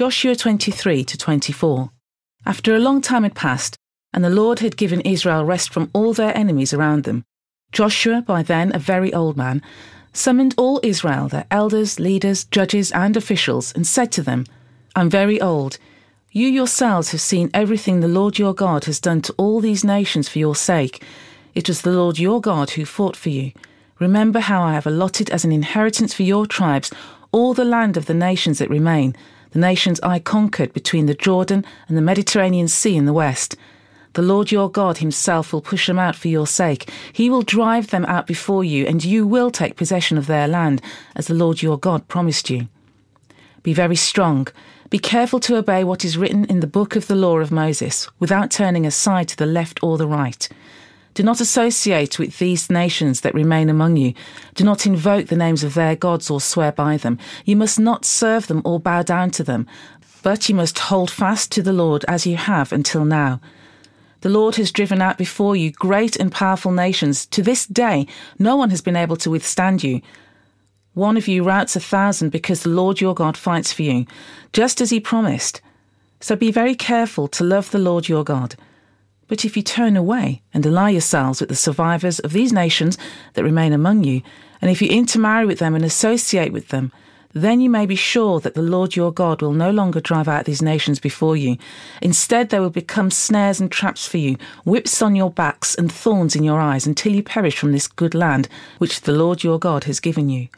Joshua 23 to 24. After a long time had passed, and the Lord had given Israel rest from all their enemies around them, Joshua, by then a very old man, summoned all Israel, their elders, leaders, judges, and officials, and said to them, I'm very old. You yourselves have seen everything the Lord your God has done to all these nations for your sake. It was the Lord your God who fought for you. Remember how I have allotted as an inheritance for your tribes all the land of the nations that remain the nations I conquered between the Jordan and the Mediterranean Sea in the west. The Lord your God himself will push them out for your sake. He will drive them out before you, and you will take possession of their land, as the Lord your God promised you. Be very strong. Be careful to obey what is written in the book of the law of Moses, without turning aside to the left or the right. Do not associate with these nations that remain among you. Do not invoke the names of their gods or swear by them. You must not serve them or bow down to them, but you must hold fast to the Lord as you have until now. The Lord has driven out before you great and powerful nations. To this day, no one has been able to withstand you. One of you routs a thousand because the Lord your God fights for you, just as he promised. So be very careful to love the Lord your God. But if you turn away and ally yourselves with the survivors of these nations that remain among you, and if you intermarry with them and associate with them, then you may be sure that the Lord your God will no longer drive out these nations before you. Instead, they will become snares and traps for you, whips on your backs and thorns in your eyes, until you perish from this good land which the Lord your God has given you.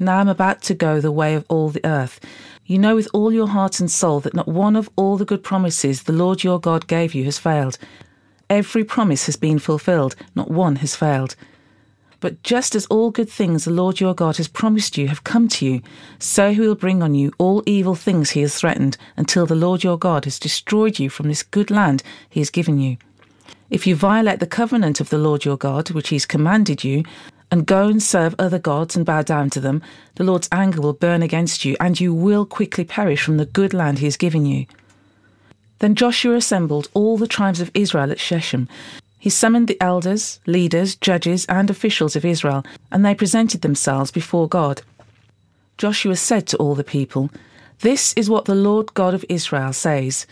Now I'm about to go the way of all the earth. You know with all your heart and soul that not one of all the good promises the Lord your God gave you has failed. Every promise has been fulfilled, not one has failed. But just as all good things the Lord your God has promised you have come to you, so he will bring on you all evil things he has threatened, until the Lord your God has destroyed you from this good land he has given you. If you violate the covenant of the Lord your God, which he has commanded you, and go and serve other gods and bow down to them, the Lord's anger will burn against you, and you will quickly perish from the good land he has given you. Then Joshua assembled all the tribes of Israel at Shechem. He summoned the elders, leaders, judges, and officials of Israel, and they presented themselves before God. Joshua said to all the people, This is what the Lord God of Israel says.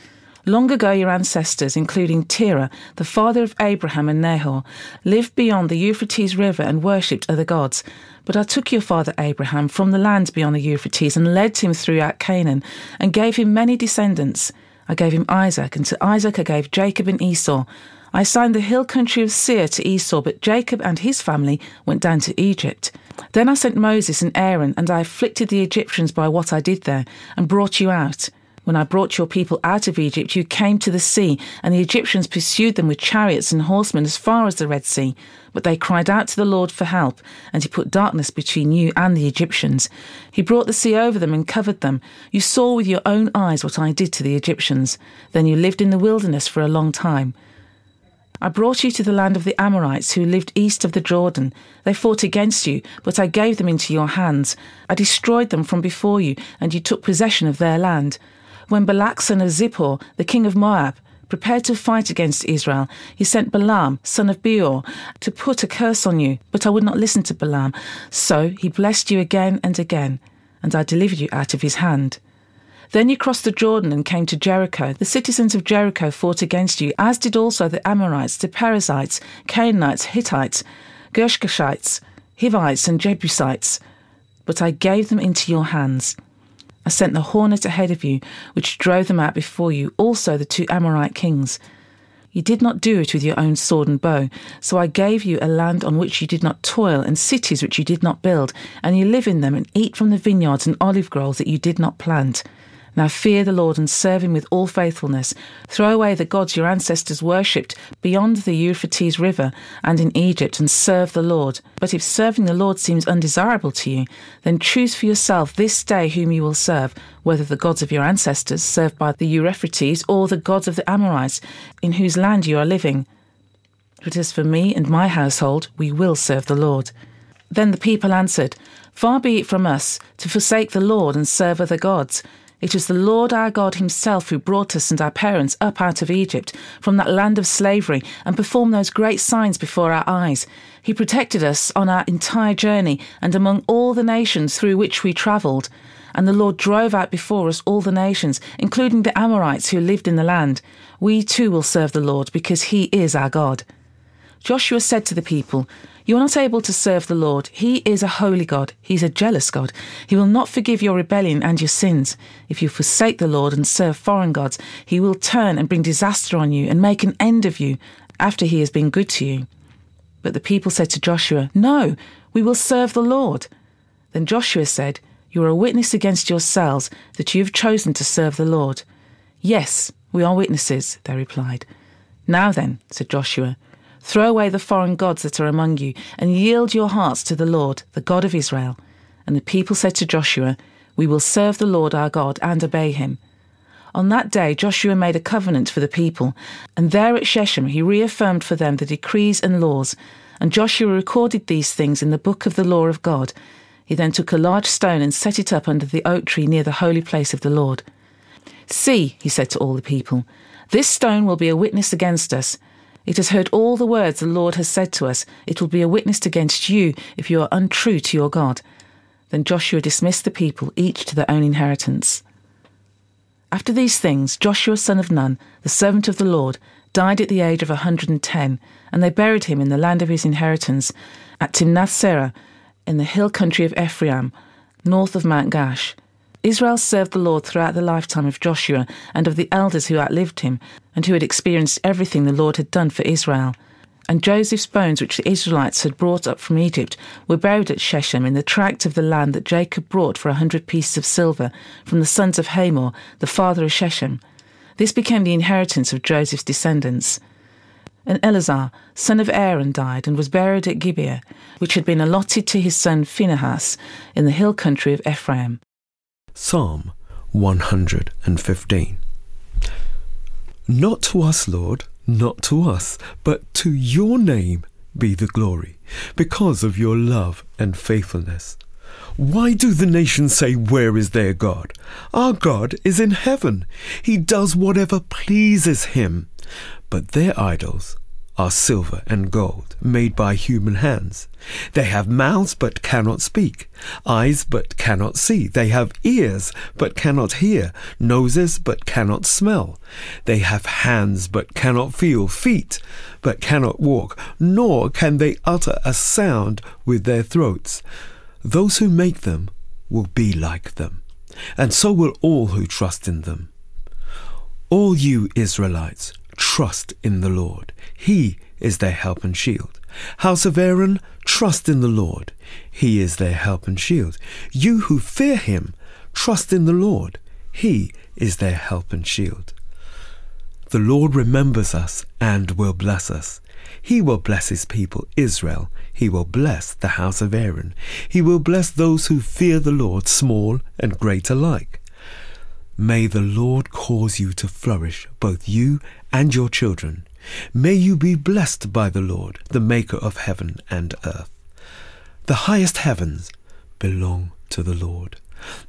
Long ago, your ancestors, including Terah, the father of Abraham and Nahor, lived beyond the Euphrates River and worshipped other gods. But I took your father Abraham from the land beyond the Euphrates and led him throughout Canaan, and gave him many descendants. I gave him Isaac, and to Isaac I gave Jacob and Esau. I assigned the hill country of Seir to Esau, but Jacob and his family went down to Egypt. Then I sent Moses and Aaron, and I afflicted the Egyptians by what I did there, and brought you out. When I brought your people out of Egypt, you came to the sea, and the Egyptians pursued them with chariots and horsemen as far as the Red Sea. But they cried out to the Lord for help, and he put darkness between you and the Egyptians. He brought the sea over them and covered them. You saw with your own eyes what I did to the Egyptians. Then you lived in the wilderness for a long time. I brought you to the land of the Amorites who lived east of the Jordan. They fought against you, but I gave them into your hands. I destroyed them from before you, and you took possession of their land. When Balak son of Zippor, the king of Moab, prepared to fight against Israel, he sent Balaam, son of Beor, to put a curse on you, but I would not listen to Balaam. So he blessed you again and again, and I delivered you out of his hand. Then you crossed the Jordan and came to Jericho. The citizens of Jericho fought against you, as did also the Amorites, the Perizzites, Canaanites, Hittites, Girgashites, Hivites, and Jebusites. But I gave them into your hands. I sent the hornet ahead of you, which drove them out before you, also the two Amorite kings. You did not do it with your own sword and bow, so I gave you a land on which you did not toil, and cities which you did not build, and you live in them and eat from the vineyards and olive groves that you did not plant. Now fear the Lord and serve him with all faithfulness. Throw away the gods your ancestors worshipped beyond the Euphrates River and in Egypt and serve the Lord. But if serving the Lord seems undesirable to you, then choose for yourself this day whom you will serve, whether the gods of your ancestors served by the Euphrates or the gods of the Amorites in whose land you are living. But as for me and my household, we will serve the Lord. Then the people answered, Far be it from us to forsake the Lord and serve other gods. It is the Lord our God Himself who brought us and our parents up out of Egypt, from that land of slavery, and performed those great signs before our eyes. He protected us on our entire journey and among all the nations through which we travelled. And the Lord drove out before us all the nations, including the Amorites who lived in the land. We too will serve the Lord, because He is our God. Joshua said to the people, You are not able to serve the Lord. He is a holy God. He's a jealous God. He will not forgive your rebellion and your sins. If you forsake the Lord and serve foreign gods, he will turn and bring disaster on you and make an end of you after he has been good to you. But the people said to Joshua, No, we will serve the Lord. Then Joshua said, You are a witness against yourselves that you have chosen to serve the Lord. Yes, we are witnesses, they replied. Now then, said Joshua, Throw away the foreign gods that are among you, and yield your hearts to the Lord, the God of Israel. And the people said to Joshua, We will serve the Lord our God and obey him. On that day, Joshua made a covenant for the people, and there at Shechem he reaffirmed for them the decrees and laws. And Joshua recorded these things in the book of the law of God. He then took a large stone and set it up under the oak tree near the holy place of the Lord. See, he said to all the people, this stone will be a witness against us. It has heard all the words the Lord has said to us. It will be a witness against you if you are untrue to your God. Then Joshua dismissed the people, each to their own inheritance. After these things, Joshua son of Nun, the servant of the Lord, died at the age of a hundred and ten, and they buried him in the land of his inheritance, at Timnath Serah, in the hill country of Ephraim, north of Mount Gaash. Israel served the Lord throughout the lifetime of Joshua and of the elders who outlived him, and who had experienced everything the Lord had done for Israel. And Joseph's bones, which the Israelites had brought up from Egypt, were buried at Shechem in the tract of the land that Jacob brought for a hundred pieces of silver from the sons of Hamor, the father of Shechem. This became the inheritance of Joseph's descendants. And Eleazar, son of Aaron, died and was buried at Gibeah, which had been allotted to his son Phinehas in the hill country of Ephraim. Psalm 115. Not to us, Lord, not to us, but to your name be the glory, because of your love and faithfulness. Why do the nations say, Where is their God? Our God is in heaven. He does whatever pleases him. But their idols are silver and gold, made by human hands. They have mouths but cannot speak, eyes but cannot see. They have ears but cannot hear, noses but cannot smell. They have hands but cannot feel, feet but cannot walk, nor can they utter a sound with their throats. Those who make them will be like them, and so will all who trust in them. All you Israelites, trust in the Lord. He is their help and shield. House of Aaron, trust in the Lord. He is their help and shield. You who fear him, trust in the Lord. He is their help and shield. The Lord remembers us and will bless us. He will bless his people, Israel. He will bless the house of Aaron. He will bless those who fear the Lord, small and great alike. May the Lord cause you to flourish, both you and your children. May you be blessed by the Lord, the Maker of heaven and earth. The highest heavens belong to the Lord,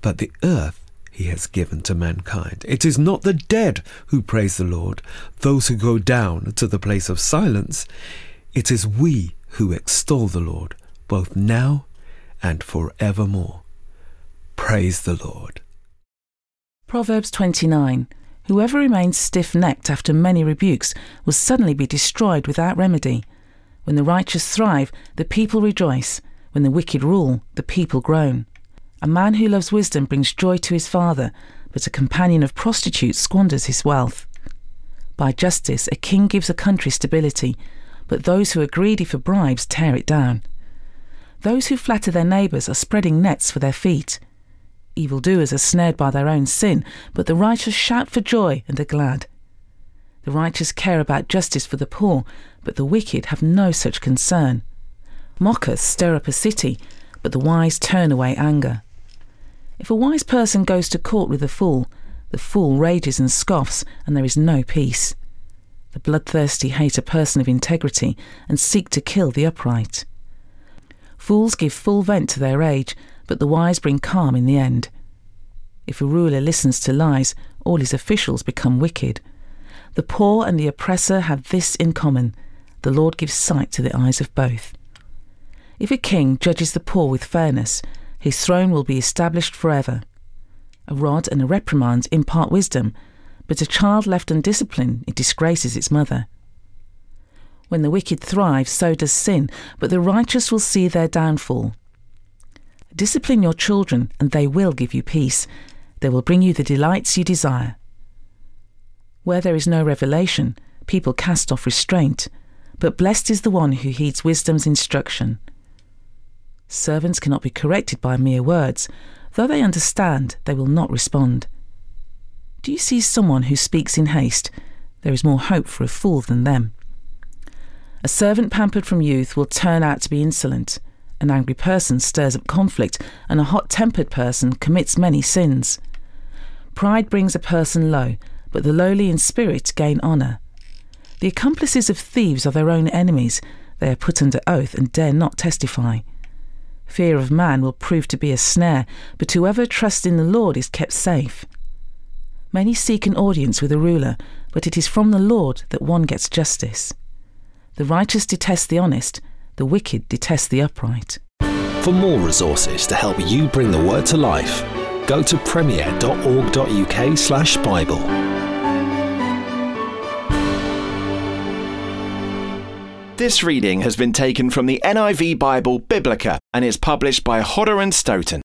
but the earth he has given to mankind. It is not the dead who praise the Lord, those who go down to the place of silence. It is we who extol the Lord, both now and forevermore. Praise the Lord. Proverbs 29 Whoever remains stiff necked after many rebukes will suddenly be destroyed without remedy. When the righteous thrive, the people rejoice. When the wicked rule, the people groan. A man who loves wisdom brings joy to his father, but a companion of prostitutes squanders his wealth. By justice, a king gives a country stability, but those who are greedy for bribes tear it down. Those who flatter their neighbours are spreading nets for their feet. Evildoers are snared by their own sin, but the righteous shout for joy and are glad. The righteous care about justice for the poor, but the wicked have no such concern. Mockers stir up a city, but the wise turn away anger. If a wise person goes to court with a fool, the fool rages and scoffs, and there is no peace. The bloodthirsty hate a person of integrity and seek to kill the upright. Fools give full vent to their rage, but the wise bring calm in the end. If a ruler listens to lies, all his officials become wicked. The poor and the oppressor have this in common the Lord gives sight to the eyes of both. If a king judges the poor with fairness, his throne will be established forever. A rod and a reprimand impart wisdom, but a child left undisciplined, it disgraces its mother. When the wicked thrive, so does sin, but the righteous will see their downfall. Discipline your children, and they will give you peace. They will bring you the delights you desire. Where there is no revelation, people cast off restraint, but blessed is the one who heeds wisdom's instruction. Servants cannot be corrected by mere words. Though they understand, they will not respond. Do you see someone who speaks in haste? There is more hope for a fool than them. A servant pampered from youth will turn out to be insolent. An angry person stirs up conflict, and a hot tempered person commits many sins. Pride brings a person low, but the lowly in spirit gain honour. The accomplices of thieves are their own enemies. They are put under oath and dare not testify. Fear of man will prove to be a snare, but whoever trusts in the Lord is kept safe. Many seek an audience with a ruler, but it is from the Lord that one gets justice. The righteous detest the honest, the wicked detest the upright. For more resources to help you bring the word to life, go to premier.org.uk/slash Bible. This reading has been taken from the NIV Bible Biblica and is published by Hodder and Stoughton.